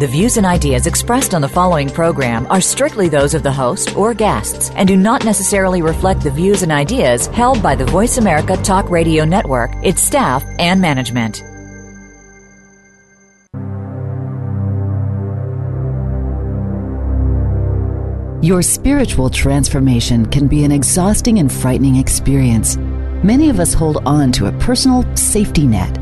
The views and ideas expressed on the following program are strictly those of the host or guests and do not necessarily reflect the views and ideas held by the Voice America Talk Radio Network, its staff, and management. Your spiritual transformation can be an exhausting and frightening experience. Many of us hold on to a personal safety net,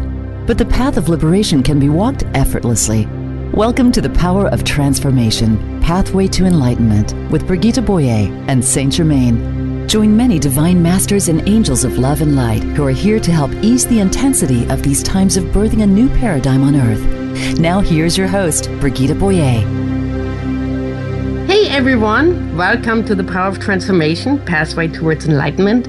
but the path of liberation can be walked effortlessly. Welcome to the Power of Transformation Pathway to Enlightenment with Brigitte Boyer and Saint Germain. Join many divine masters and angels of love and light who are here to help ease the intensity of these times of birthing a new paradigm on earth. Now, here's your host, Brigitte Boyer. Hey everyone, welcome to the Power of Transformation Pathway Towards Enlightenment.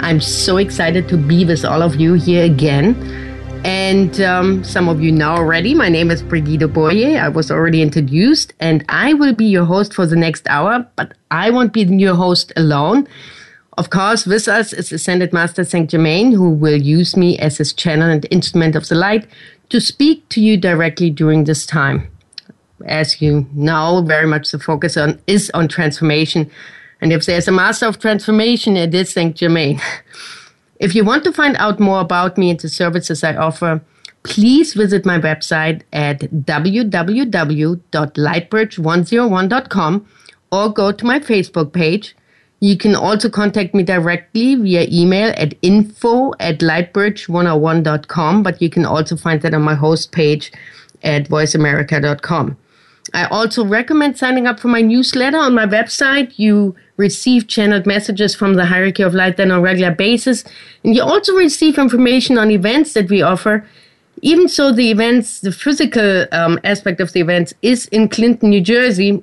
I'm so excited to be with all of you here again. And um, some of you know already, my name is Brigitte Boyer. I was already introduced, and I will be your host for the next hour, but I won't be your host alone. Of course, with us is Ascended Master Saint Germain, who will use me as his channel and instrument of the light to speak to you directly during this time. As you know, very much the focus on is on transformation and if there's a master of transformation, it is Saint Germain. if you want to find out more about me and the services I offer, please visit my website at www.lightbridge101.com or go to my Facebook page. You can also contact me directly via email at info at lightbridge101.com, but you can also find that on my host page at voiceamerica.com. I also recommend signing up for my newsletter on my website. You receive channeled messages from the hierarchy of light then on a regular basis. And you also receive information on events that we offer. Even so, the events, the physical um, aspect of the events is in Clinton, New Jersey,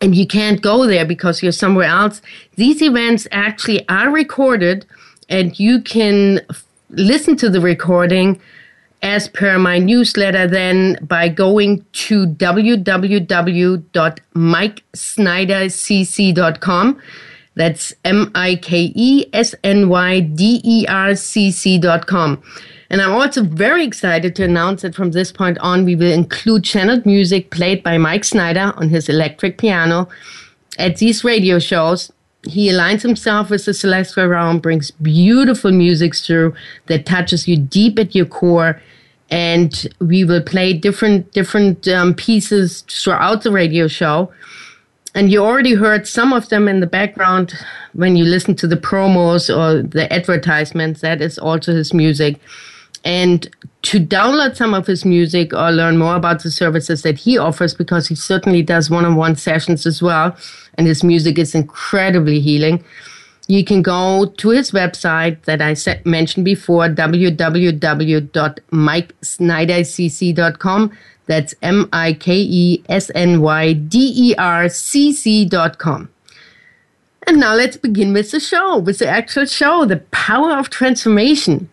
and you can't go there because you're somewhere else. These events actually are recorded, and you can f- listen to the recording as per my newsletter then by going to www.mikesnydercc.com. That's M I K E S N Y D E R C C.com. And I'm also very excited to announce that from this point on, we will include channeled music played by Mike Snyder on his electric piano at these radio shows. He aligns himself with the celestial realm, brings beautiful music through that touches you deep at your core and we will play different different um, pieces throughout the radio show. And you already heard some of them in the background when you listen to the promos or the advertisements. That is also his music. And to download some of his music or learn more about the services that he offers because he certainly does one-on-one sessions as well and his music is incredibly healing you can go to his website that I mentioned before, www.mikesnydercc.com. That's M I K E S N Y D E R C C.com. And now let's begin with the show, with the actual show, The Power of Transformation.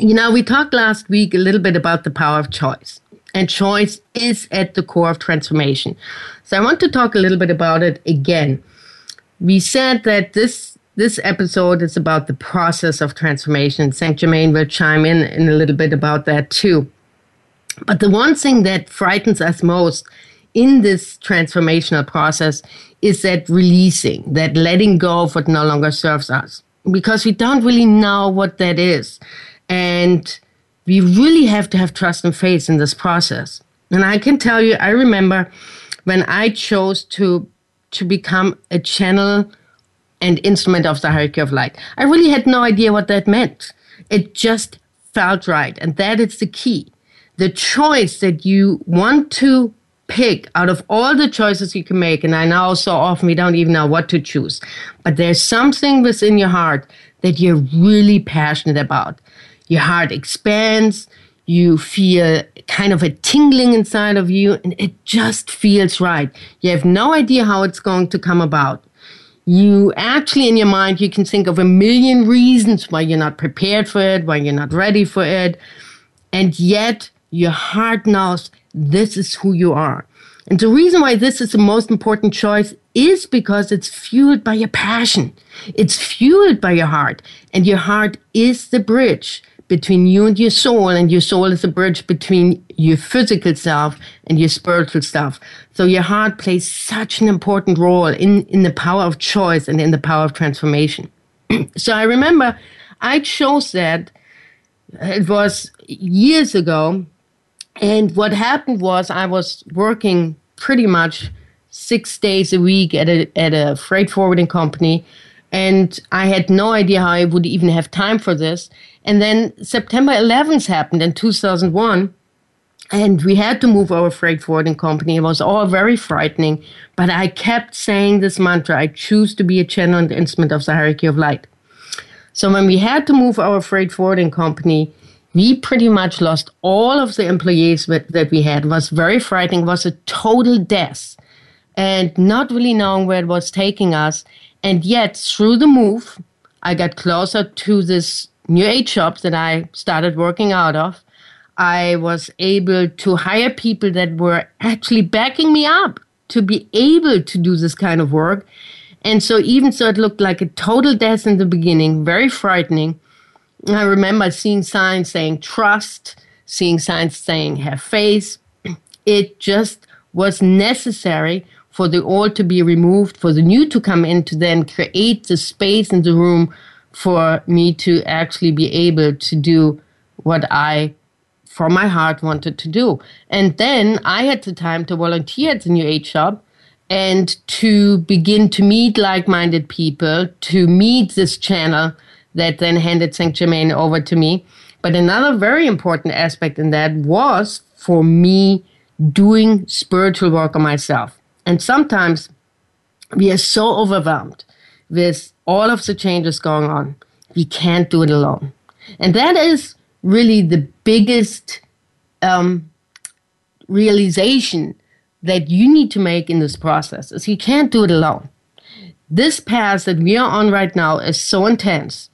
You know, we talked last week a little bit about the power of choice, and choice is at the core of transformation. So I want to talk a little bit about it again. We said that this this episode is about the process of transformation. Saint Germain will chime in in a little bit about that too. But the one thing that frightens us most in this transformational process is that releasing, that letting go of what no longer serves us, because we don't really know what that is. And we really have to have trust and faith in this process. And I can tell you, I remember when I chose to to become a channel and instrument of the hierarchy of light. I really had no idea what that meant. It just felt right. And that is the key. The choice that you want to pick out of all the choices you can make. And I know so often we don't even know what to choose, but there's something within your heart that you're really passionate about. Your heart expands. You feel kind of a tingling inside of you and it just feels right. You have no idea how it's going to come about you actually in your mind you can think of a million reasons why you're not prepared for it why you're not ready for it And yet your heart knows this is who you are. And the reason why this is the most important choice is because it's fueled by your passion. It's fueled by your heart. And your heart is the bridge between you and your soul, and your soul is a bridge between your physical self and your spiritual self. So your heart plays such an important role in, in the power of choice and in the power of transformation. so I remember I chose that. Uh, it was years ago. And what happened was I was working pretty much six days a week at a, at a freight forwarding company. And I had no idea how I would even have time for this. And then September 11th happened in 2001. And we had to move our freight forwarding company. It was all very frightening. But I kept saying this mantra I choose to be a channel and instrument of the hierarchy of light. So when we had to move our freight forwarding company, we pretty much lost all of the employees that we had. It was very frightening. It was a total death and not really knowing where it was taking us. And yet, through the move, I got closer to this new age shop that I started working out of. I was able to hire people that were actually backing me up to be able to do this kind of work. And so, even so, it looked like a total death in the beginning, very frightening. I remember seeing signs saying trust, seeing signs saying have faith. It just was necessary for the old to be removed, for the new to come in to then create the space in the room for me to actually be able to do what I, from my heart, wanted to do. And then I had the time to volunteer at the New Age shop and to begin to meet like minded people, to meet this channel that then handed Saint Germain over to me. But another very important aspect in that was for me doing spiritual work on myself. And sometimes we are so overwhelmed with all of the changes going on, we can't do it alone. And that is really the biggest um, realization that you need to make in this process is you can't do it alone. This path that we are on right now is so intense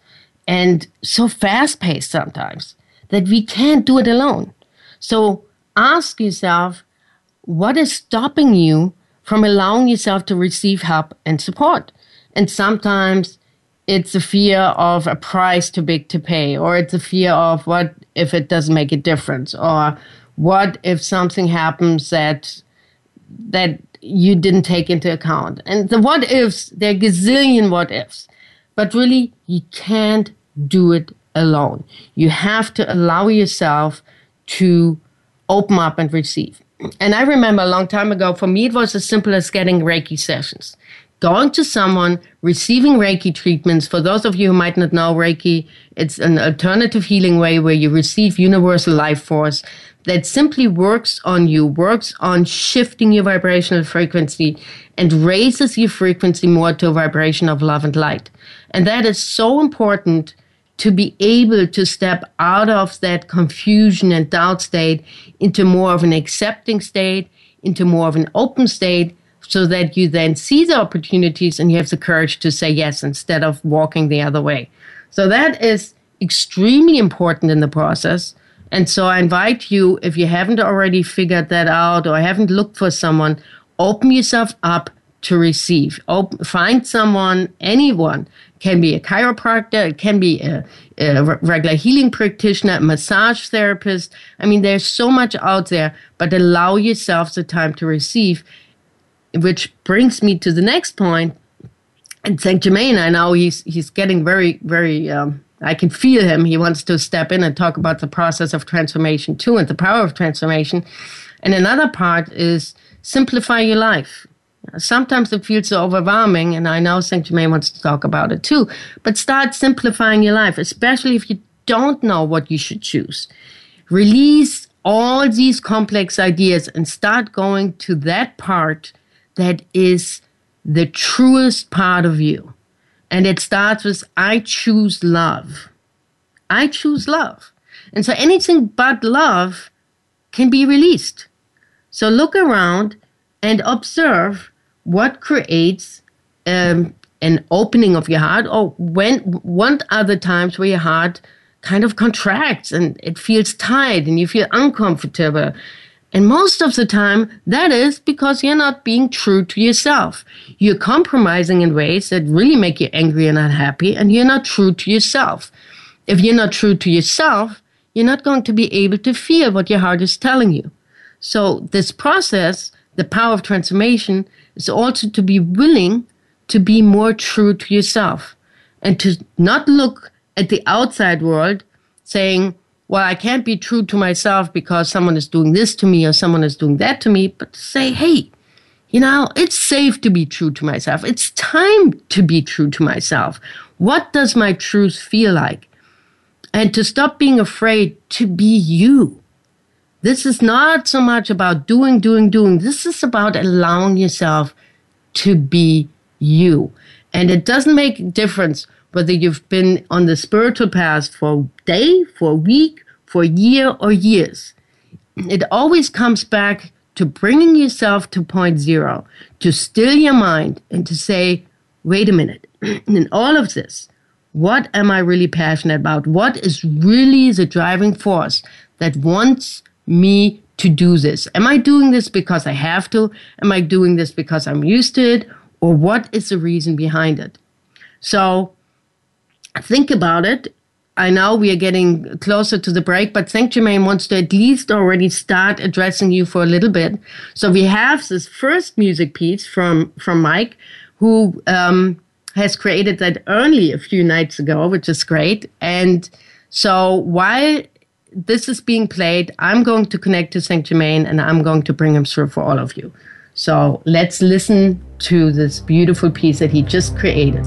and so fast paced sometimes that we can't do it alone. So ask yourself what is stopping you from allowing yourself to receive help and support? And sometimes it's a fear of a price too big to pay, or it's a fear of what if it doesn't make a difference, or what if something happens that that you didn't take into account. And the what ifs, there are gazillion what ifs. But really, you can't do it alone. You have to allow yourself to open up and receive. And I remember a long time ago, for me, it was as simple as getting Reiki sessions. Going to someone, receiving Reiki treatments. For those of you who might not know Reiki, it's an alternative healing way where you receive universal life force that simply works on you, works on shifting your vibrational frequency and raises your frequency more to a vibration of love and light. And that is so important to be able to step out of that confusion and doubt state into more of an accepting state, into more of an open state, so that you then see the opportunities and you have the courage to say yes instead of walking the other way. So that is extremely important in the process. And so I invite you, if you haven't already figured that out or haven't looked for someone, open yourself up to receive. Open, find someone, anyone can be a chiropractor, it can be a, a regular healing practitioner, massage therapist. I mean, there's so much out there, but allow yourself the time to receive, which brings me to the next point. And Saint Germain, I know he's he's getting very very. Um, I can feel him. He wants to step in and talk about the process of transformation too, and the power of transformation. And another part is simplify your life Sometimes it feels so overwhelming, and I know St. Germain wants to talk about it too. But start simplifying your life, especially if you don't know what you should choose. Release all these complex ideas and start going to that part that is the truest part of you. And it starts with I choose love. I choose love. And so anything but love can be released. So look around and observe what creates um, an opening of your heart or when what are the times where your heart kind of contracts and it feels tight and you feel uncomfortable. And most of the time, that is because you're not being true to yourself. You're compromising in ways that really make you angry and unhappy, and you're not true to yourself. If you're not true to yourself, you're not going to be able to feel what your heart is telling you. So, this process, the power of transformation, is also to be willing to be more true to yourself and to not look at the outside world saying, well, I can't be true to myself because someone is doing this to me or someone is doing that to me, but to say, hey, you know, it's safe to be true to myself. It's time to be true to myself. What does my truth feel like? And to stop being afraid to be you. This is not so much about doing, doing, doing. This is about allowing yourself to be you. And it doesn't make a difference whether you've been on the spiritual path for a day, for a week, for a year, or years. It always comes back to bringing yourself to point zero, to still your mind and to say, wait a minute, in all of this, what am I really passionate about? What is really the driving force that wants me to do this? Am I doing this because I have to? Am I doing this because I'm used to it? Or what is the reason behind it? So think about it. I know we are getting closer to the break, but Saint Germain wants to at least already start addressing you for a little bit. So we have this first music piece from from Mike, who um, has created that only a few nights ago, which is great. And so while this is being played, I'm going to connect to Saint Germain and I'm going to bring him through for all of you. So let's listen to this beautiful piece that he just created.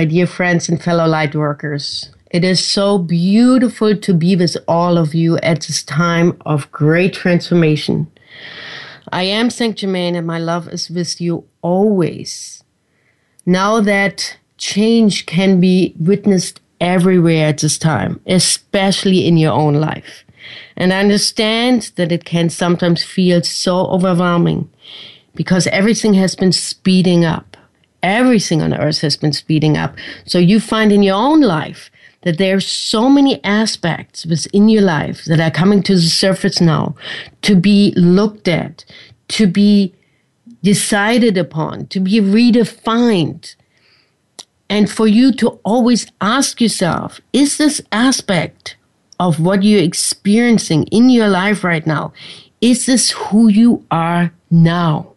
My dear friends and fellow light workers. It is so beautiful to be with all of you at this time of great transformation. I am Saint Germain and my love is with you always. Now that change can be witnessed everywhere at this time, especially in your own life. And I understand that it can sometimes feel so overwhelming because everything has been speeding up everything on earth has been speeding up. So you find in your own life that there are so many aspects within your life that are coming to the surface now to be looked at, to be decided upon, to be redefined. And for you to always ask yourself, is this aspect of what you're experiencing in your life right now, is this who you are now?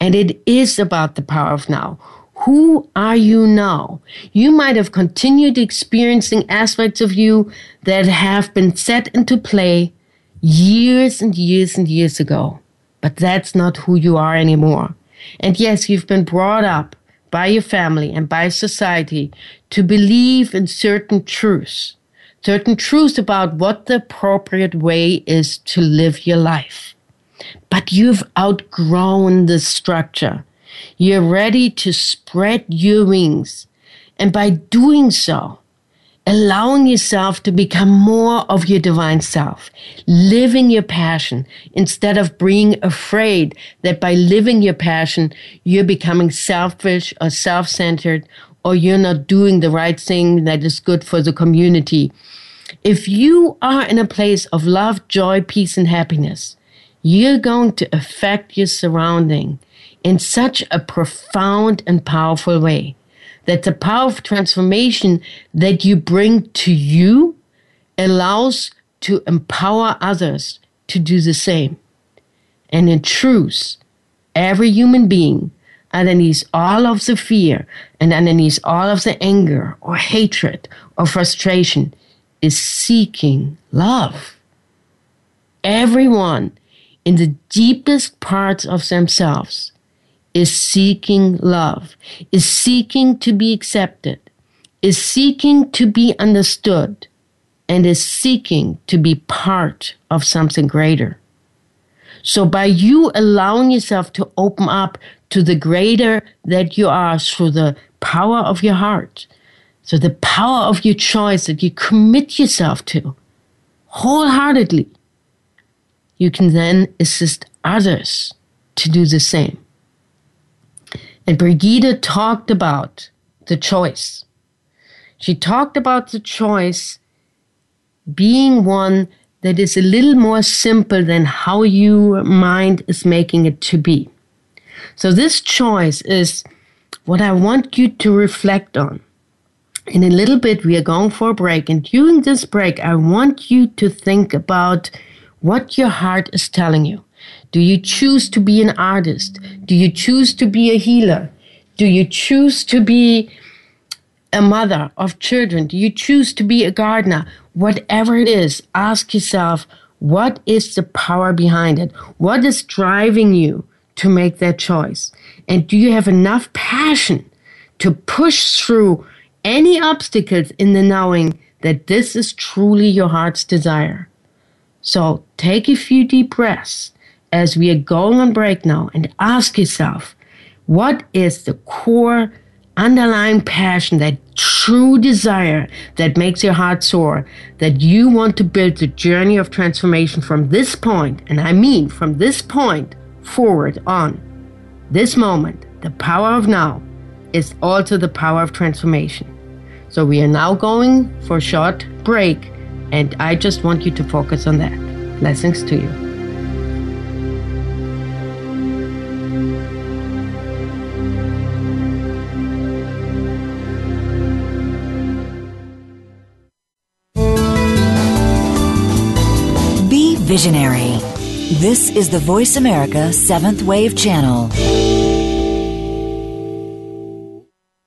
And it is about the power of now. Who are you now? You might have continued experiencing aspects of you that have been set into play years and years and years ago. But that's not who you are anymore. And yes, you've been brought up by your family and by society to believe in certain truths, certain truths about what the appropriate way is to live your life but you've outgrown the structure. You're ready to spread your wings. And by doing so, allowing yourself to become more of your divine self, living your passion instead of being afraid that by living your passion, you're becoming selfish or self centered or you're not doing the right thing that is good for the community. If you are in a place of love, joy, peace, and happiness, you're going to affect your surrounding in such a profound and powerful way that the power of transformation that you bring to you allows to empower others to do the same. And in truth, every human being, underneath all of the fear and underneath all of the anger or hatred or frustration, is seeking love. Everyone in the deepest parts of themselves is seeking love, is seeking to be accepted, is seeking to be understood, and is seeking to be part of something greater. So by you allowing yourself to open up to the greater that you are through the power of your heart, so the power of your choice that you commit yourself to wholeheartedly, you can then assist others to do the same. And Brigitte talked about the choice. She talked about the choice being one that is a little more simple than how your mind is making it to be. So, this choice is what I want you to reflect on. In a little bit, we are going for a break. And during this break, I want you to think about what your heart is telling you. Do you choose to be an artist? Do you choose to be a healer? Do you choose to be a mother of children? Do you choose to be a gardener? Whatever it is, ask yourself, what is the power behind it? What is driving you to make that choice? And do you have enough passion to push through any obstacles in the knowing that this is truly your heart's desire? So take a few deep breaths as we are going on break now and ask yourself, what is the core underlying passion, that true desire that makes your heart soar, that you want to build the journey of transformation from this point, and I mean from this point forward on, this moment, the power of now, is also the power of transformation. So we are now going for a short break, and I just want you to focus on that. Blessings to you. Be visionary. This is the Voice America Seventh Wave Channel.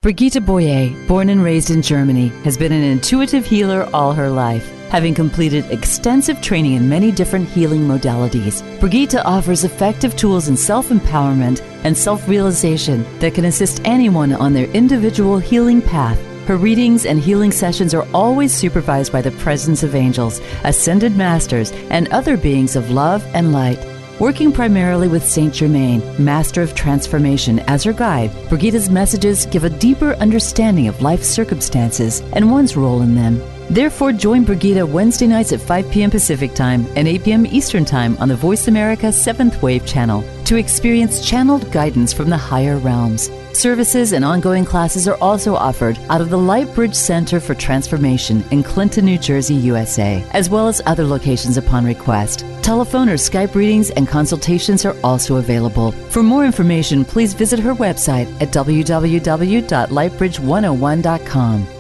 Brigitte Boyer, born and raised in Germany, has been an intuitive healer all her life. Having completed extensive training in many different healing modalities, Brigitte offers effective tools in self empowerment and self realization that can assist anyone on their individual healing path her readings and healing sessions are always supervised by the presence of angels, ascended masters, and other beings of love and light. Working primarily with Saint Germain, Master of Transformation, as her guide, Brigitte's messages give a deeper understanding of life's circumstances and one's role in them. Therefore, join Brigitte Wednesday nights at 5 p.m. Pacific Time and 8 p.m. Eastern Time on the Voice America 7th Wave channel to experience channeled guidance from the higher realms. Services and ongoing classes are also offered out of the Lightbridge Center for Transformation in Clinton, New Jersey, USA, as well as other locations upon request. Telephone or Skype readings and consultations are also available. For more information, please visit her website at www.lightbridge101.com.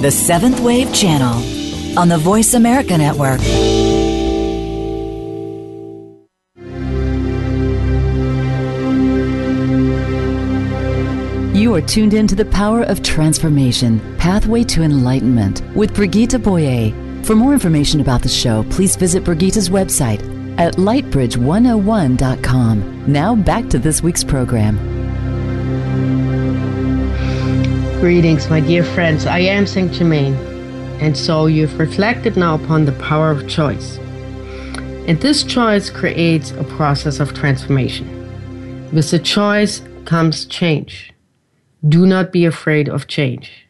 The Seventh Wave Channel on the Voice America Network. You are tuned in to the power of transformation, Pathway to Enlightenment with Brigitte Boyer. For more information about the show, please visit Brigitte's website at lightbridge101.com. Now back to this week's program. Greetings, my dear friends. I am Saint Germain, and so you've reflected now upon the power of choice. And this choice creates a process of transformation. With the choice comes change. Do not be afraid of change.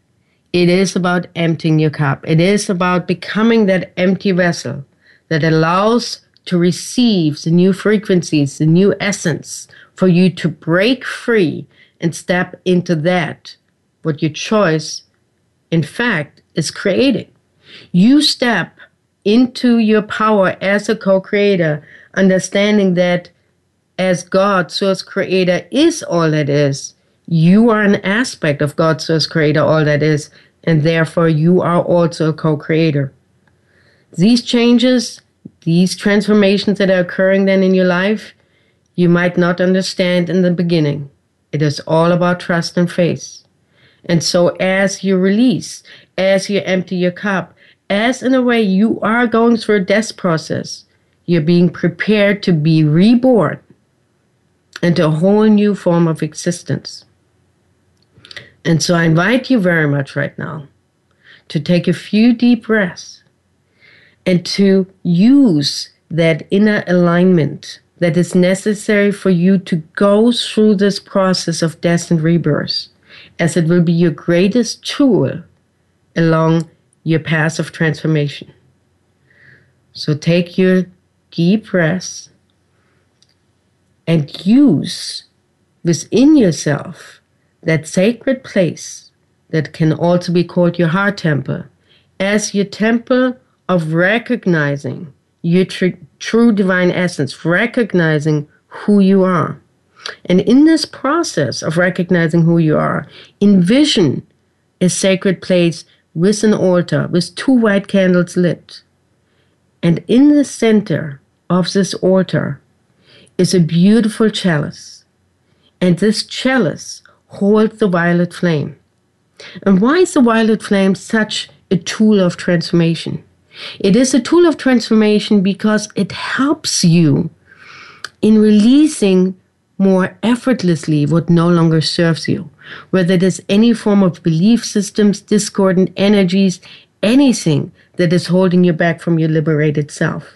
It is about emptying your cup. It is about becoming that empty vessel that allows to receive the new frequencies, the new essence for you to break free and step into that what your choice in fact, is creating. You step into your power as a co creator, understanding that as God, source creator, is all that is, you are an aspect of God, source creator, all that is, and therefore you are also a co creator. These changes, these transformations that are occurring then in your life, you might not understand in the beginning. It is all about trust and faith. And so, as you release, as you empty your cup, as in a way you are going through a death process, you're being prepared to be reborn into a whole new form of existence. And so, I invite you very much right now to take a few deep breaths and to use that inner alignment that is necessary for you to go through this process of death and rebirth, as it will be your greatest tool along your path of transformation. So take your deep breaths and use within yourself that sacred place that can also be called your heart temple as your temple of recognizing your tr- true divine essence, recognizing who you are. And in this process of recognizing who you are, envision a sacred place with an altar with two white candles lit. And in the center of this altar is a beautiful chalice. And this chalice holds the violet flame. And why is the violet flame such a tool of transformation? It is a tool of transformation because it helps you in releasing more effortlessly what no longer serves you, whether it is any form of belief systems, discordant energies, anything that is holding you back from your liberated self.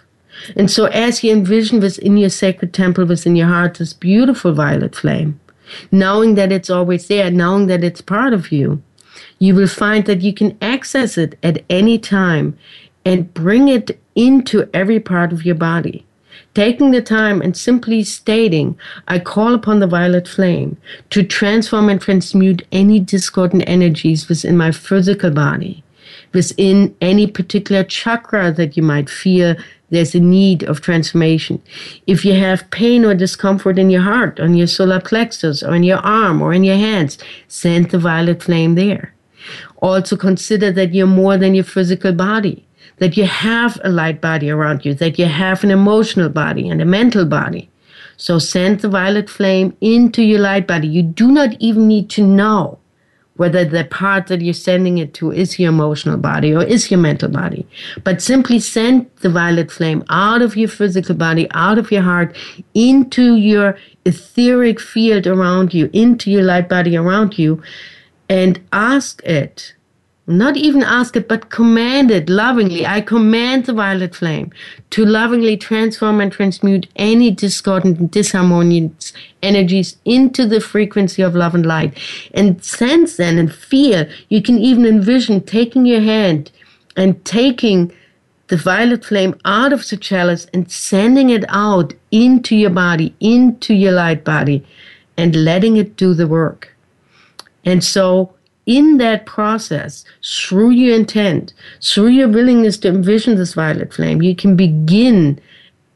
And so, as you envision within your sacred temple, within your heart, this beautiful violet flame, knowing that it's always there, knowing that it's part of you, you will find that you can access it at any time and bring it into every part of your body. Taking the time and simply stating, I call upon the violet flame to transform and transmute any discordant energies within my physical body, within any particular chakra that you might feel there's a need of transformation. If you have pain or discomfort in your heart, on your solar plexus, or in your arm, or in your hands, send the violet flame there. Also consider that you're more than your physical body that you have a light body around you, that you have an emotional body and a mental body. So send the violet flame into your light body. You do not even need to know whether the part that you're sending it to is your emotional body or is your mental body. But simply send the violet flame out of your physical body, out of your heart, into your etheric field around you, into your light body around you, and ask it not even ask it, but command it lovingly. I command the violet flame to lovingly transform and transmute any discordant and disharmonious energies into the frequency of love and light. And sense then and feel. You can even envision taking your hand and taking the violet flame out of the chalice and sending it out into your body, into your light body, and letting it do the work. And so in that process, through your intent, through your willingness to envision this violet flame, you can begin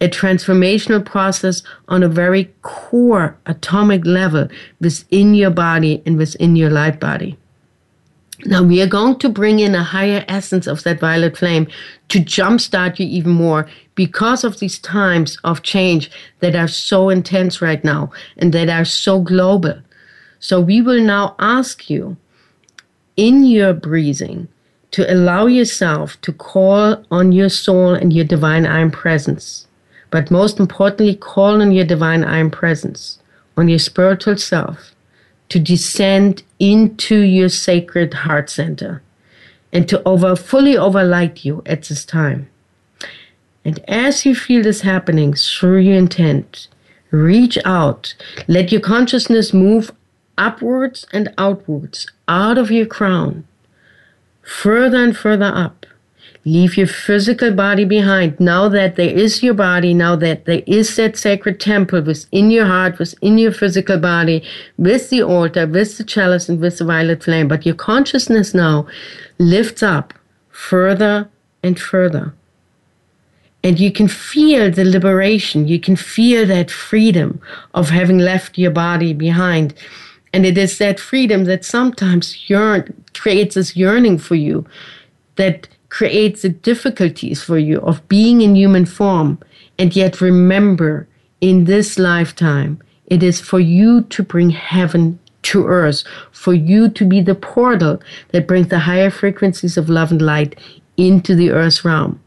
a transformational process on a very core atomic level within your body and within your light body. Now we are going to bring in a higher essence of that violet flame to jumpstart you even more because of these times of change that are so intense right now and that are so global. So we will now ask you in your breathing to allow yourself to call on your soul and your divine I am presence. But most importantly, call on your divine I am presence, on your spiritual self, to descend into your sacred heart center and to over fully overlight you at this time. And as you feel this happening through your intent, reach out. Let your consciousness move upwards and outwards, out of your crown, further and further up. Leave your physical body behind. Now that there is your body, now that there is that sacred temple within your heart, within your physical body, with the altar, with the chalice, and with the violet flame. But your consciousness now lifts up further and further. And you can feel the liberation. You can feel that freedom of having left your body behind. And it is that freedom that sometimes yearn, creates this yearning for you that creates the difficulties for you of being in human form. And yet remember, in this lifetime, it is for you to bring heaven to earth, for you to be the portal that brings the higher frequencies of love and light into the earth realm.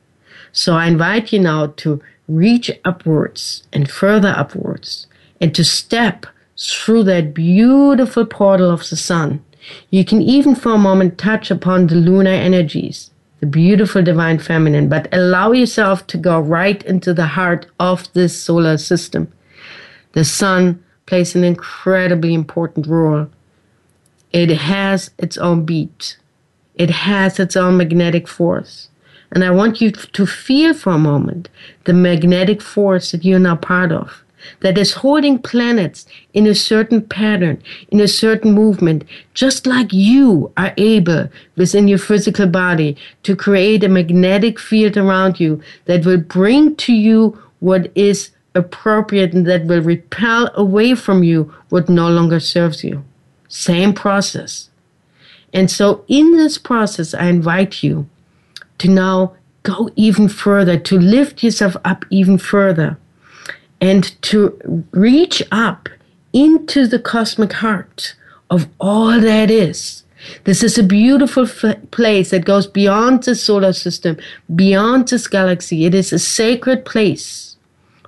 So I invite you now to reach upwards and further upwards and to step through that beautiful portal of the sun. You can even for a moment touch upon the lunar energies the beautiful divine feminine, but allow yourself to go right into the heart of this solar system. The sun plays an incredibly important role. It has its own beat. It has its own magnetic force. And I want you to feel for a moment the magnetic force that you're now part of that is holding planets in a certain pattern, in a certain movement, just like you are able within your physical body to create a magnetic field around you that will bring to you what is appropriate and that will repel away from you what no longer serves you. Same process. And so, in this process, I invite you to now go even further, to lift yourself up even further and to reach up into the cosmic heart of all that is. This is a beautiful f- place that goes beyond the solar system, beyond this galaxy. It is a sacred place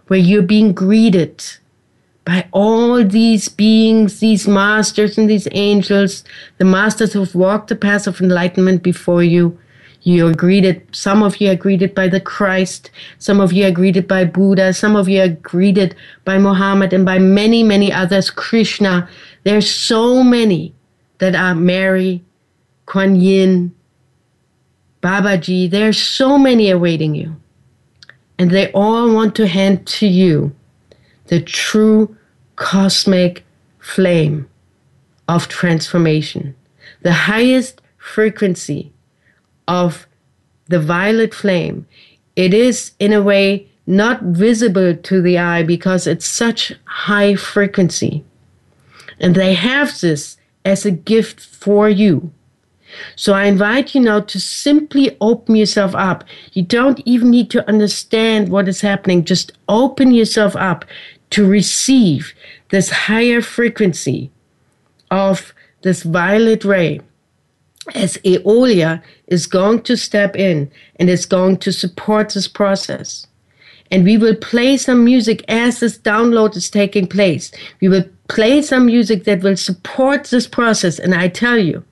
where you're being greeted by all these beings, these masters and these angels, the masters who've walked the path of enlightenment before you, you are greeted, some of you are greeted by the Christ, some of you are greeted by Buddha, some of you are greeted by Muhammad and by many, many others, Krishna. There's so many that are Mary, Kuan Yin, Babaji. There's so many awaiting you. And they all want to hand to you the true cosmic flame of transformation, the highest frequency of the violet flame, it is in a way not visible to the eye because it's such high frequency. And they have this as a gift for you. So I invite you now to simply open yourself up. You don't even need to understand what is happening. Just open yourself up to receive this higher frequency of this violet ray as Aeolia is going to step in and is going to support this process. And we will play some music as this download is taking place. We will play some music that will support this process. And I tell you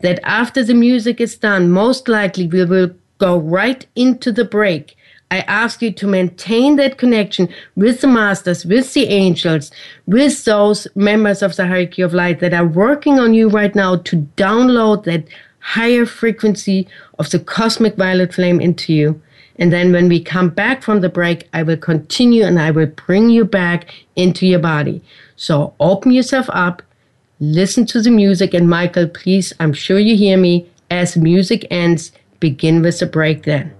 that after the music is done, most likely we will go right into the break I ask you to maintain that connection with the masters, with the angels, with those members of the hierarchy of light that are working on you right now to download that higher frequency of the cosmic violet flame into you. And then when we come back from the break, I will continue and I will bring you back into your body. So open yourself up, listen to the music. And Michael, please, I'm sure you hear me. As music ends, begin with the break then.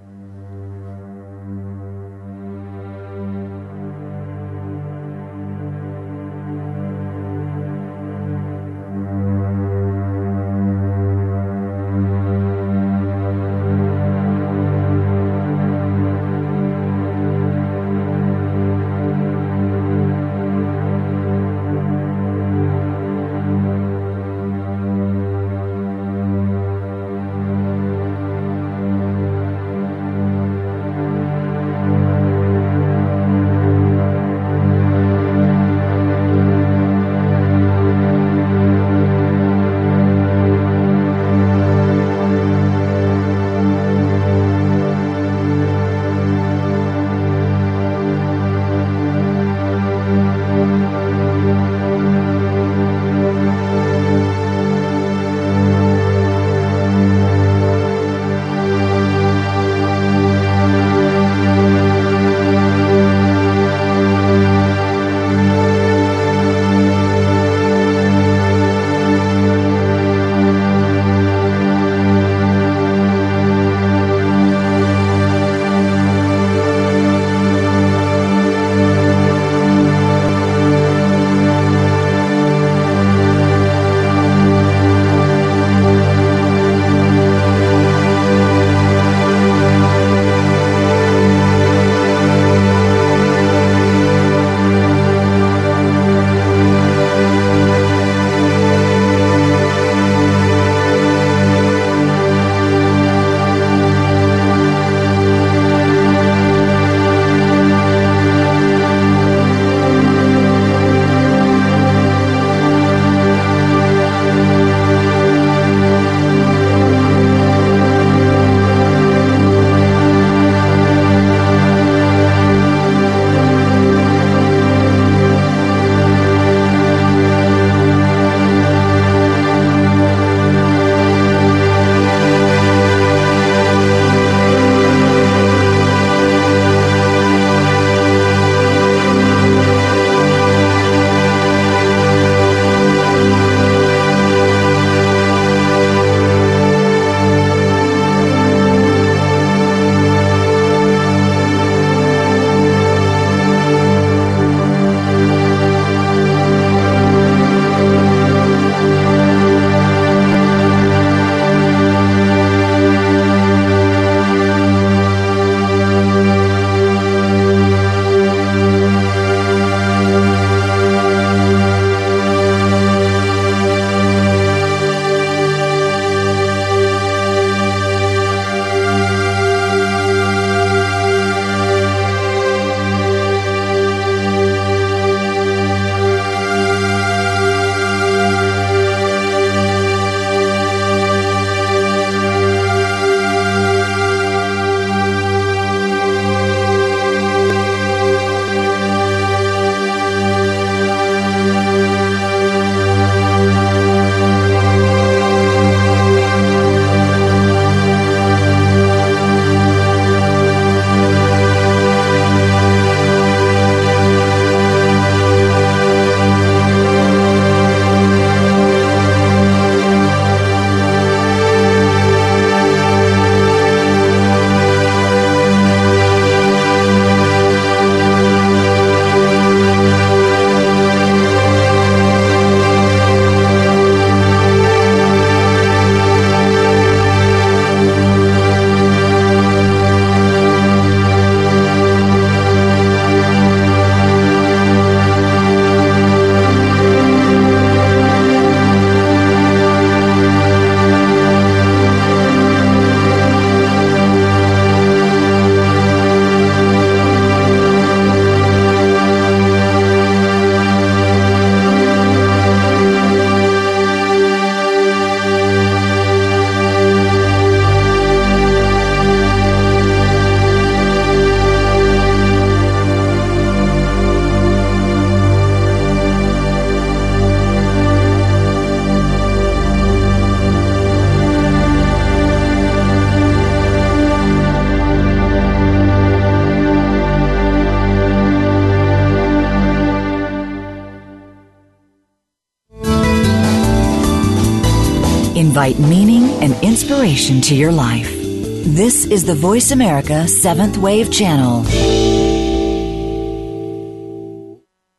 Invite meaning and inspiration to your life. This is the Voice America Seventh Wave Channel.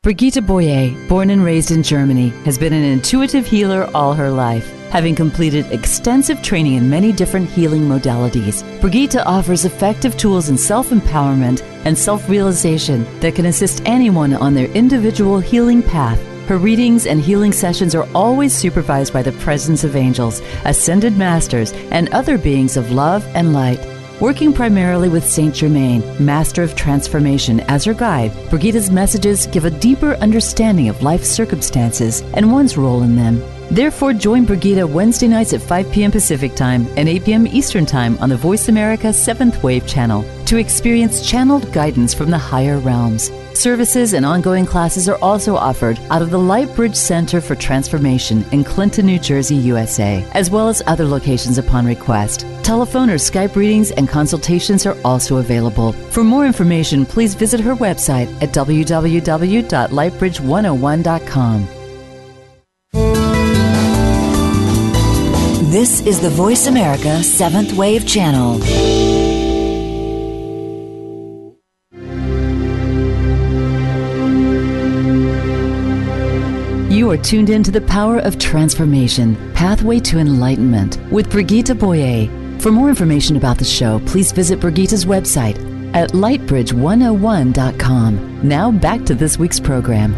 Brigitte Boyer, born and raised in Germany, has been an intuitive healer all her life. Having completed extensive training in many different healing modalities, Brigitte offers effective tools in self empowerment and self realization that can assist anyone on their individual healing path. Her readings and healing sessions are always supervised by the presence of angels, ascended masters, and other beings of love and light. Working primarily with Saint Germain, Master of Transformation, as her guide, Brigitte's messages give a deeper understanding of life's circumstances and one's role in them. Therefore, join Brigida Wednesday nights at 5 p.m. Pacific Time and 8 p.m. Eastern Time on the Voice America 7th Wave channel to experience channeled guidance from the higher realms. Services and ongoing classes are also offered out of the Lightbridge Center for Transformation in Clinton, New Jersey, USA, as well as other locations upon request. Telephone or Skype readings and consultations are also available. For more information, please visit her website at www.lightbridge101.com. This is the Voice America Seventh Wave Channel. You are tuned in to the power of transformation, Pathway to Enlightenment with Brigitte Boyer. For more information about the show, please visit Brigitte's website at lightbridge101.com. Now back to this week's program.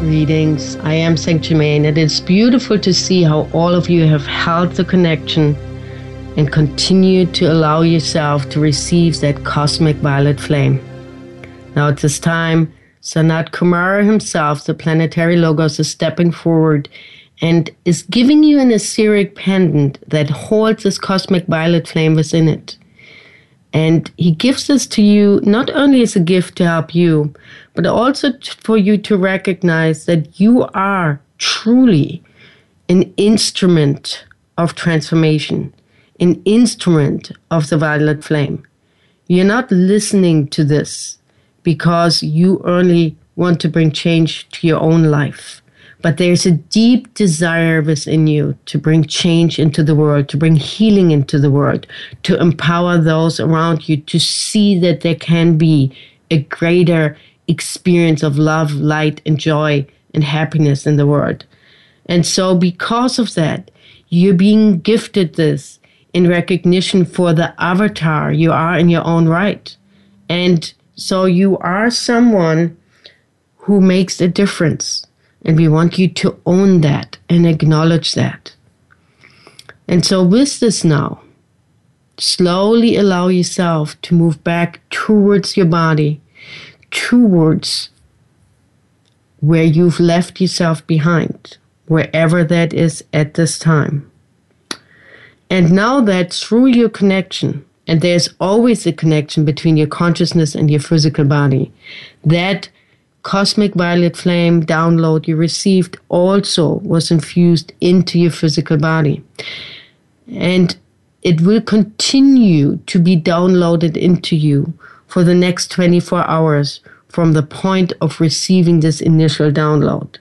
Greetings. I am Saint Germain. And It is beautiful to see how all of you have held the connection and continue to allow yourself to receive that cosmic violet flame. Now at this time, Sanat Kumara himself, the planetary logos, is stepping forward and is giving you an etheric pendant that holds this cosmic violet flame within it. And he gives this to you not only as a gift to help you, but also for you to recognize that you are truly an instrument of transformation, an instrument of the violet flame. You're not listening to this because you only want to bring change to your own life. But there's a deep desire within you to bring change into the world, to bring healing into the world, to empower those around you to see that there can be a greater experience of love, light, and joy and happiness in the world. And so, because of that, you're being gifted this in recognition for the avatar you are in your own right. And so you are someone who makes a difference. And we want you to own that and acknowledge that. And so, with this now, slowly allow yourself to move back towards your body, towards where you've left yourself behind, wherever that is at this time. And now that through your connection, and there's always a connection between your consciousness and your physical body. That cosmic violet flame download you received also was infused into your physical body. And it will continue to be downloaded into you for the next 24 hours from the point of receiving this initial download.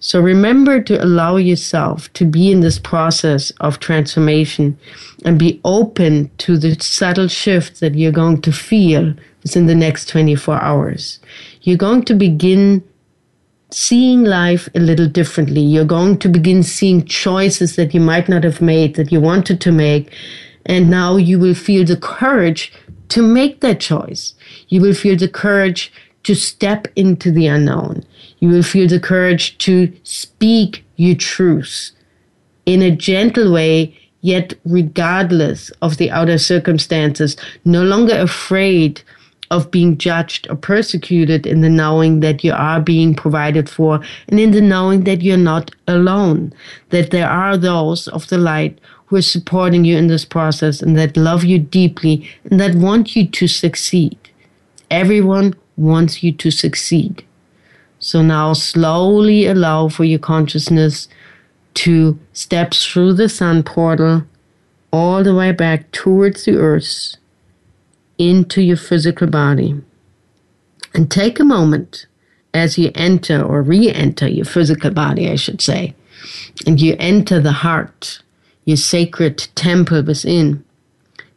So remember to allow yourself to be in this process of transformation and be open to the subtle shifts that you're going to feel within the next 24 hours. You're going to begin seeing life a little differently. You're going to begin seeing choices that you might not have made that you wanted to make. And now you will feel the courage to make that choice. You will feel the courage to step into the unknown. You will feel the courage to speak your truth in a gentle way, yet regardless of the outer circumstances, no longer afraid of being judged or persecuted in the knowing that you are being provided for and in the knowing that you're not alone, that there are those of the light who are supporting you in this process and that love you deeply and that want you to succeed. Everyone wants you to succeed. So now slowly allow for your consciousness to step through the sun portal all the way back towards the earth into your physical body. And take a moment as you enter or re enter your physical body, I should say, and you enter the heart, your sacred temple within.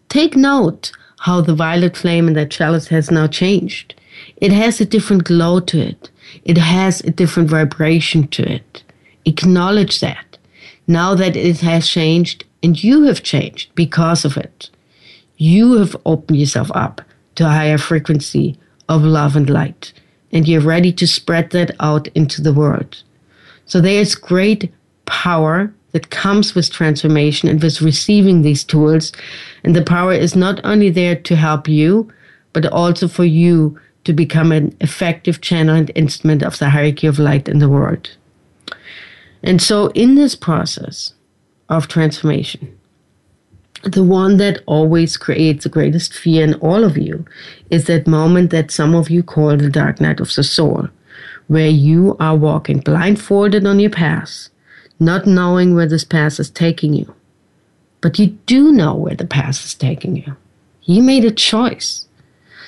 Take note how the violet flame in that chalice has now changed. It has a different glow to it. It has a different vibration to it. Acknowledge that. Now that it has changed and you have changed because of it, you have opened yourself up to a higher frequency of love and light. And you're ready to spread that out into the world. So there's great power that comes with transformation and with receiving these tools. And the power is not only there to help you, but also for you to become an effective channel and instrument of the hierarchy of light in the world. And so, in this process of transformation, the one that always creates the greatest fear in all of you is that moment that some of you call the dark night of the soul, where you are walking blindfolded on your path, not knowing where this path is taking you. But you do know where the path is taking you. You made a choice.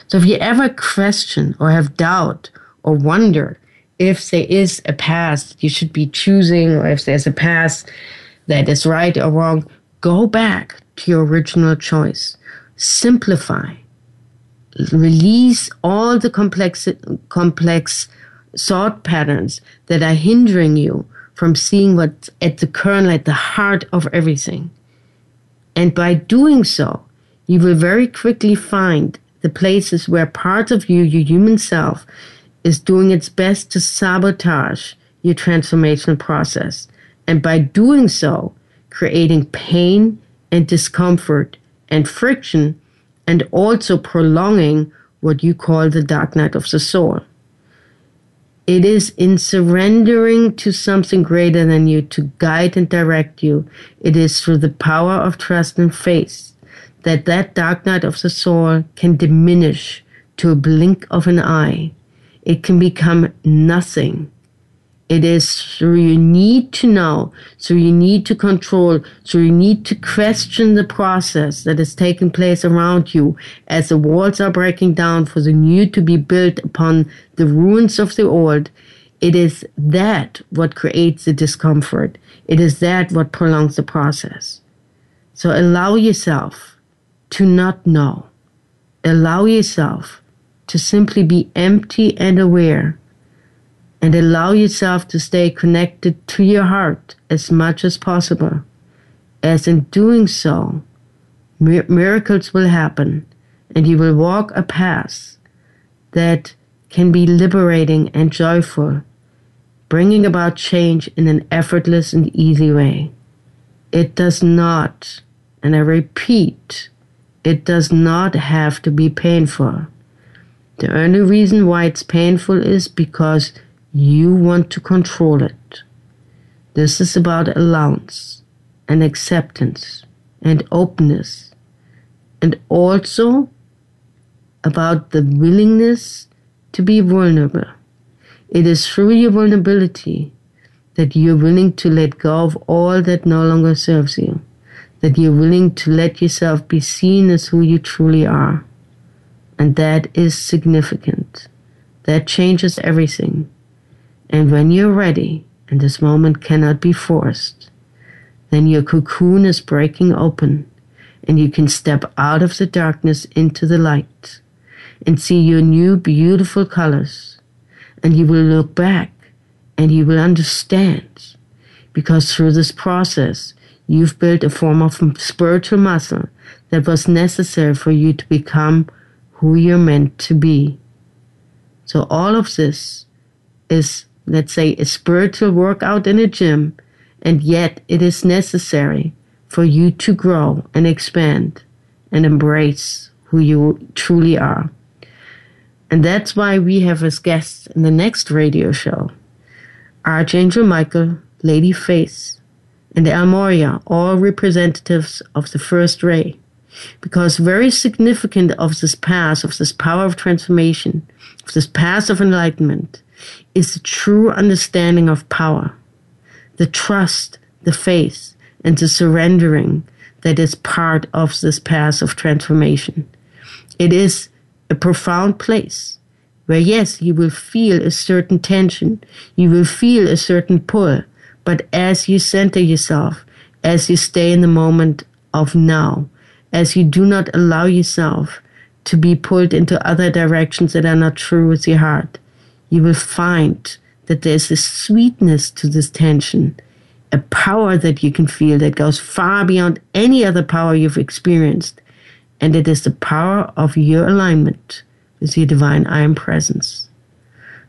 So if you ever question or have doubt or wonder if there is a path you should be choosing or if there's a path that is right or wrong, go back to your original choice. Simplify. Release all the complex, complex thought patterns that are hindering you from seeing what's at the kernel, at the heart of everything. And by doing so, you will very quickly find the places where part of you, your human self, is doing its best to sabotage your transformational process. And by doing so, creating pain and discomfort and friction, and also prolonging what you call the dark night of the soul. It is in surrendering to something greater than you to guide and direct you. It is through the power of trust and faith that that dark night of the soul can diminish to a blink of an eye. It can become nothing. It is through you need to know, through you need to control, through you need to question the process that is taking place around you as the walls are breaking down for the new to be built upon the ruins of the old. It is that what creates the discomfort. It is that what prolongs the process. So allow yourself to not know. Allow yourself to simply be empty and aware and allow yourself to stay connected to your heart as much as possible. As in doing so, mir- miracles will happen and you will walk a path that can be liberating and joyful, bringing about change in an effortless and easy way. It does not, and I repeat, it does not have to be painful. The only reason why it's painful is because you want to control it. This is about allowance and acceptance and openness, and also about the willingness to be vulnerable. It is through your vulnerability that you're willing to let go of all that no longer serves you that you're willing to let yourself be seen as who you truly are. And that is significant. That changes everything. And when you're ready, and this moment cannot be forced, then your cocoon is breaking open and you can step out of the darkness into the light and see your new beautiful colors. And you will look back and you will understand because through this process, You've built a form of spiritual muscle that was necessary for you to become who you're meant to be. So, all of this is, let's say, a spiritual workout in a gym, and yet it is necessary for you to grow and expand and embrace who you truly are. And that's why we have as guests in the next radio show Archangel Michael, Lady Faith, and the El all representatives of the first ray. Because very significant of this path, of this power of transformation, of this path of enlightenment, is the true understanding of power, the trust, the faith, and the surrendering that is part of this path of transformation. It is a profound place where, yes, you will feel a certain tension, you will feel a certain pull, But as you center yourself, as you stay in the moment of now, as you do not allow yourself to be pulled into other directions that are not true with your heart, you will find that there's a sweetness to this tension, a power that you can feel that goes far beyond any other power you've experienced. And it is the power of your alignment with your divine I am presence.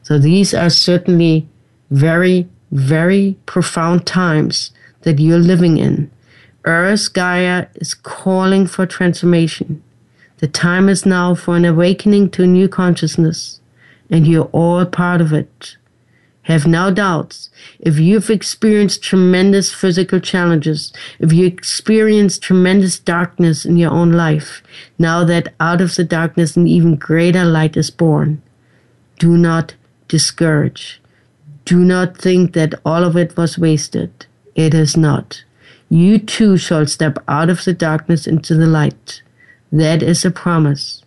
So these are certainly very, very profound times that you're living in. Earth Gaia is calling for transformation. The time is now for an awakening to new consciousness, and you're all part of it. Have no doubts. If you've experienced tremendous physical challenges, if you experienced tremendous darkness in your own life, now that out of the darkness an even greater light is born, do not discourage. Do not think that all of it was wasted. It is not. You too shall step out of the darkness into the light. That is a promise.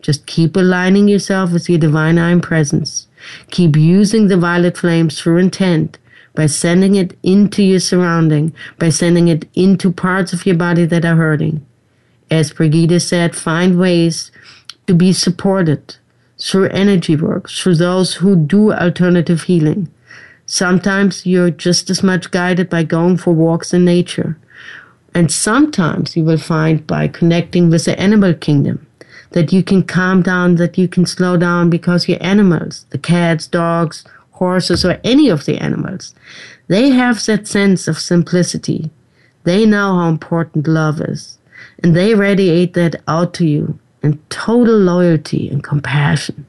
Just keep aligning yourself with your divine I presence. Keep using the violet flames for intent by sending it into your surrounding, by sending it into parts of your body that are hurting. As Brigitte said, find ways to be supported through energy work, through those who do alternative healing. Sometimes you're just as much guided by going for walks in nature. And sometimes you will find by connecting with the animal kingdom that you can calm down, that you can slow down because your animals, the cats, dogs, horses, or any of the animals, they have that sense of simplicity. They know how important love is, and they radiate that out to you in total loyalty and compassion.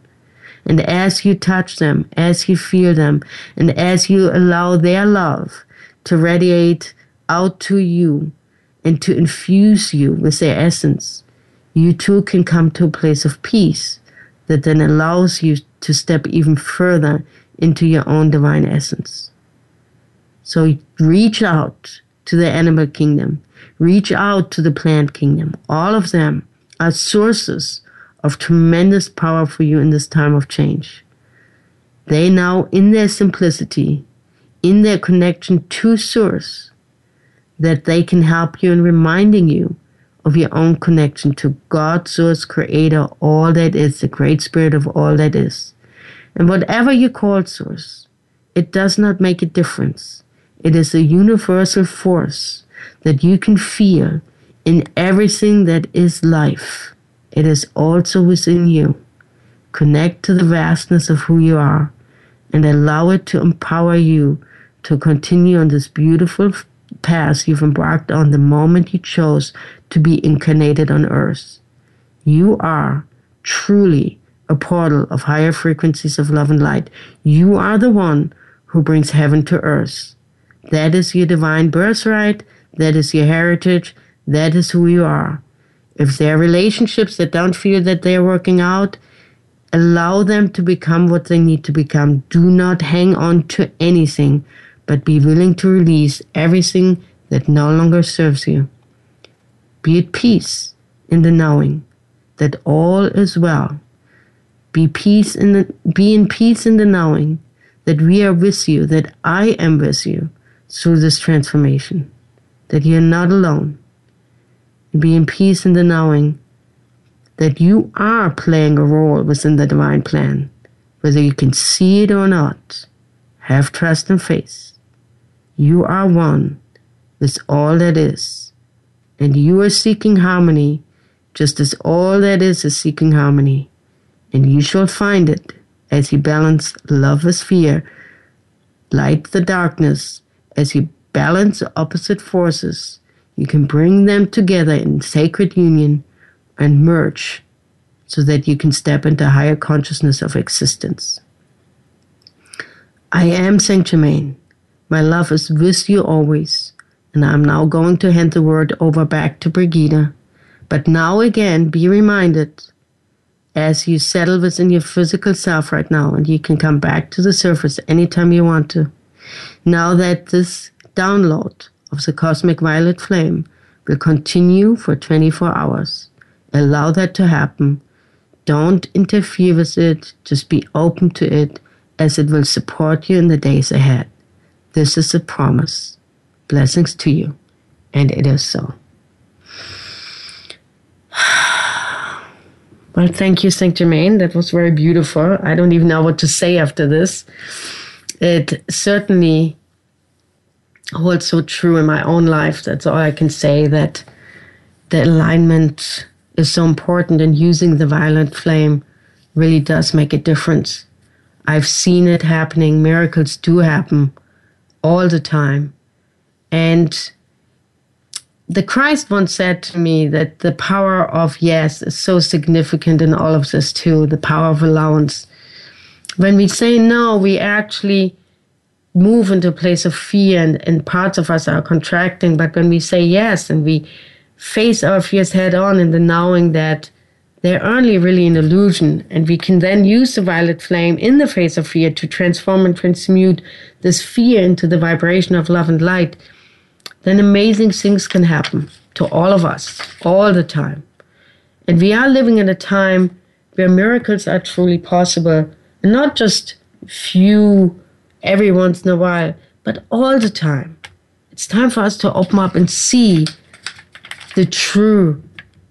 And as you touch them, as you feel them, and as you allow their love to radiate out to you and to infuse you with their essence, you too can come to a place of peace that then allows you to step even further into your own divine essence. So reach out to the animal kingdom, reach out to the plant kingdom. All of them are sources of tremendous power for you in this time of change. They now, in their simplicity, in their connection to Source, that they can help you in reminding you of your own connection to God, Source, Creator, all that is, the Great Spirit of all that is. And whatever you call Source, it does not make a difference. It is a universal force that you can feel in everything that is life. It is also within you. Connect to the vastness of who you are and allow it to empower you to continue on this beautiful path you've embarked on the moment you chose to be incarnated on earth. You are truly a portal of higher frequencies of love and light. You are the one who brings heaven to earth. That is your divine birthright. That is your heritage. That is who you are. If there are relationships that don't feel that they're working out, allow them to become what they need to become. Do not hang on to anything, but be willing to release everything that no longer serves you. Be at peace in the knowing that all is well. Be peace in the, be in peace in the knowing that we are with you, that I am with you through this transformation, that you're not alone. Be in peace in the knowing that you are playing a role within the divine plan, whether you can see it or not. Have trust and faith. You are one with all that is, and you are seeking harmony just as all that is is seeking harmony, and you shall find it as you balance love with fear, light the darkness, as you balance opposite forces, you can bring them together in sacred union and merge so that you can step into higher consciousness of existence. I am Saint Germain. My love is with you always. And I'm now going to hand the word over back to Brigitte. But now again, be reminded as you settle within your physical self right now, and you can come back to the surface anytime you want to. Now that this download of the cosmic violet flame will continue for 24 hours, allow that to happen. Don't interfere with it, just be open to it as it will support you in the days ahead. This is a promise. Blessings to you. And it is so. Well, thank you, Saint Germain. That was very beautiful. I don't even know what to say after this. It certainly holds so true in my own life. That's all I can say that the alignment is so important and using the violet flame really does make a difference. I've seen it happening. Miracles do happen all the time. And the Christ once said to me that the power of yes is so significant in all of this too, the power of allowance. When we say no, we actually move into a place of fear and, and parts of us are contracting. But when we say yes and we face our fears head on in the knowing that they're only really an illusion, and we can then use the violet flame in the face of fear to transform and transmute this fear into the vibration of love and light then amazing things can happen to all of us all the time. And we are living in a time where miracles are truly possible, and not just few every once in a while, but all the time. It's time for us to open up and see the true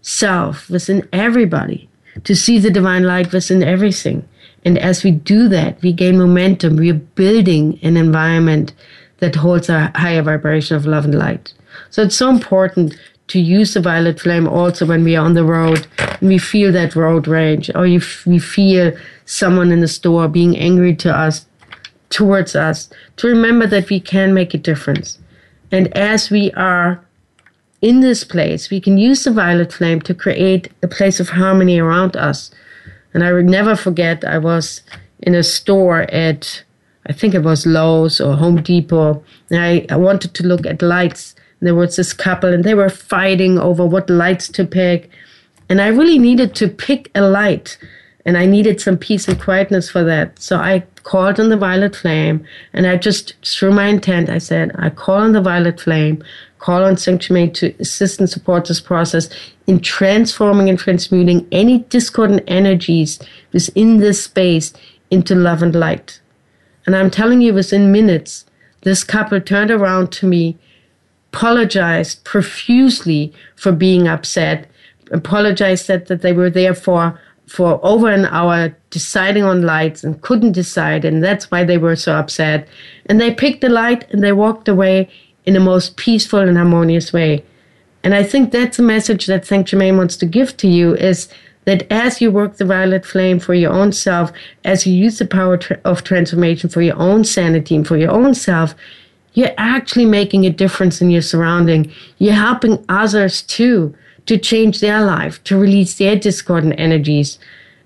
self within everybody, to see the divine light within everything. And as we do that, we gain momentum. We are building an environment that holds a higher vibration of love and light. So it's so important to use the violet flame also when we are on the road and we feel that road rage or if we feel someone in the store being angry to us, towards us, to remember that we can make a difference. And as we are in this place, we can use the violet flame to create a place of harmony around us. And I would never forget, I was in a store at I think it was Lowe's or Home Depot. And I, I wanted to look at lights. There was this couple and they were fighting over what lights to pick. And I really needed to pick a light and I needed some peace and quietness for that. So I called on the violet flame and I just, through my intent, I said, I call on the violet flame, call on Saint to assist and support this process in transforming and transmuting any discordant energies within this space into love and light. And I'm telling you, within minutes, this couple turned around to me, apologized profusely for being upset, apologized said that they were there for for over an hour deciding on lights and couldn't decide, and that's why they were so upset. And they picked the light and they walked away in the most peaceful and harmonious way. And I think that's a message that Saint Germain wants to give to you is that as you work the violet flame for your own self, as you use the power of transformation for your own sanity and for your own self, you're actually making a difference in your surrounding. You're helping others too to change their life, to release their discordant energies,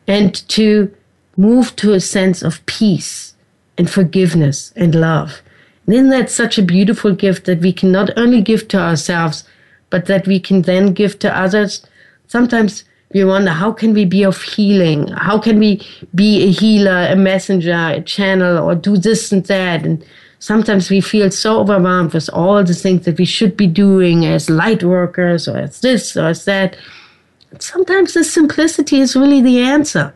and to move to a sense of peace and forgiveness and love. And isn't that such a beautiful gift that we can not only give to ourselves, but that we can then give to others? Sometimes we wonder how can we be of healing how can we be a healer a messenger a channel or do this and that and sometimes we feel so overwhelmed with all the things that we should be doing as light workers or as this or as that. Sometimes the simplicity is really the answer.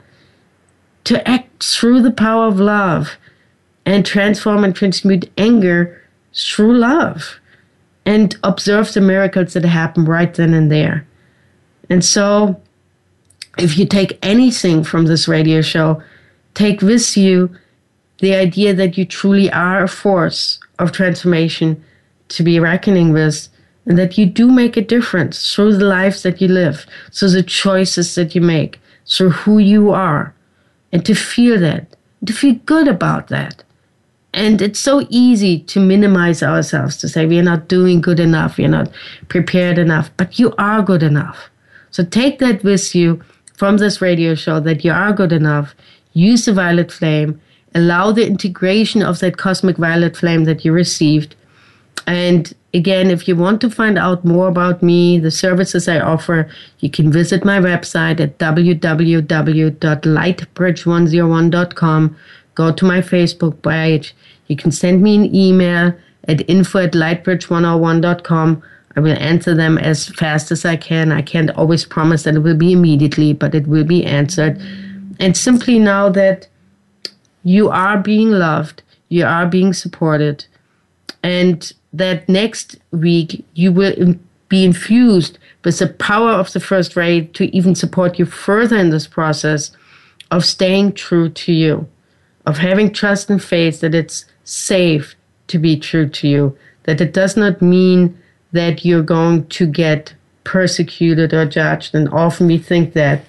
To act through the power of love and transform and transmute anger through love and observe the miracles that happen right then and there. And so if you take anything from this radio show, take with you the idea that you truly are a force of transformation to be reckoning with, and that you do make a difference through the lives that you live, through the choices that you make, through who you are, and to feel that, to feel good about that. And it's so easy to minimize ourselves, to say we are not doing good enough, we are not prepared enough, but you are good enough. So take that with you from this radio show that you are good enough, use the violet flame, allow the integration of that cosmic violet flame that you received. And again, if you want to find out more about me, the services I offer, you can visit my website at www.lightbridge101.com. Go to my Facebook page. You can send me an email at info at lightbridge101.com I will answer them as fast as I can. I can't always promise that it will be immediately, but it will be answered. And simply now that you are being loved, you are being supported, And that next week, you will be infused with the power of the first ray to even support you further in this process of staying true to you, of having trust and faith that it's safe to be true to you, that it does not mean that you're going to get persecuted or judged. And often we think that.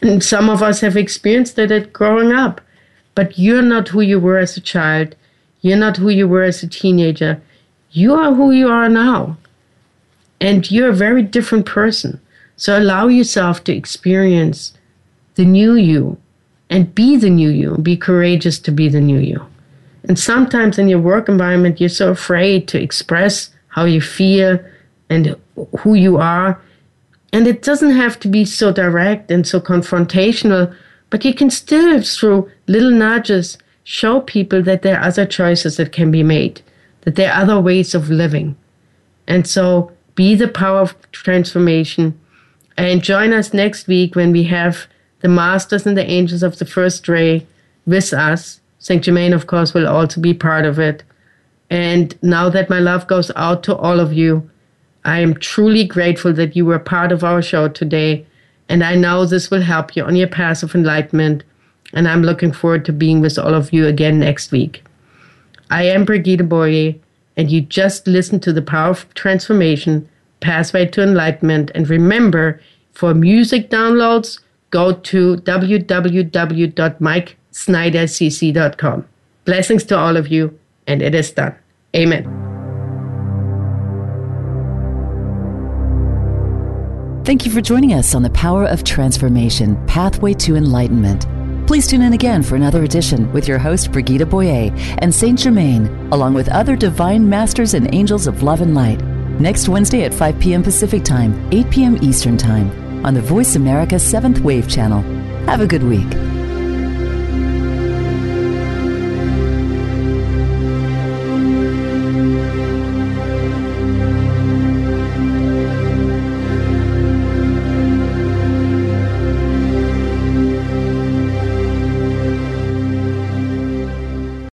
And some of us have experienced that growing up. But you're not who you were as a child. You're not who you were as a teenager. You are who you are now. And you're a very different person. So allow yourself to experience the new you and be the new you. Be courageous to be the new you. And sometimes in your work environment, you're so afraid to express how you feel and who you are. And it doesn't have to be so direct and so confrontational, but you can still, through little nudges, show people that there are other choices that can be made, that there are other ways of living. And so be the power of transformation. And join us next week when we have the masters and the angels of the first ray with us. St. Germain, of course, will also be part of it. And now that my love goes out to all of you, I am truly grateful that you were part of our show today. And I know this will help you on your path of enlightenment. And I'm looking forward to being with all of you again next week. I am Brigitte Boyer, and you just listened to the Power of Transformation Pathway to Enlightenment. And remember, for music downloads, go to www.mikesnydercc.com. Blessings to all of you, and it is done. Amen. Thank you for joining us on the Power of Transformation Pathway to Enlightenment. Please tune in again for another edition with your host, Brigitte Boyer and Saint Germain, along with other divine masters and angels of love and light next Wednesday at 5 p.m. Pacific Time, 8 p.m. Eastern Time on the Voice America 7th Wave Channel. Have a good week.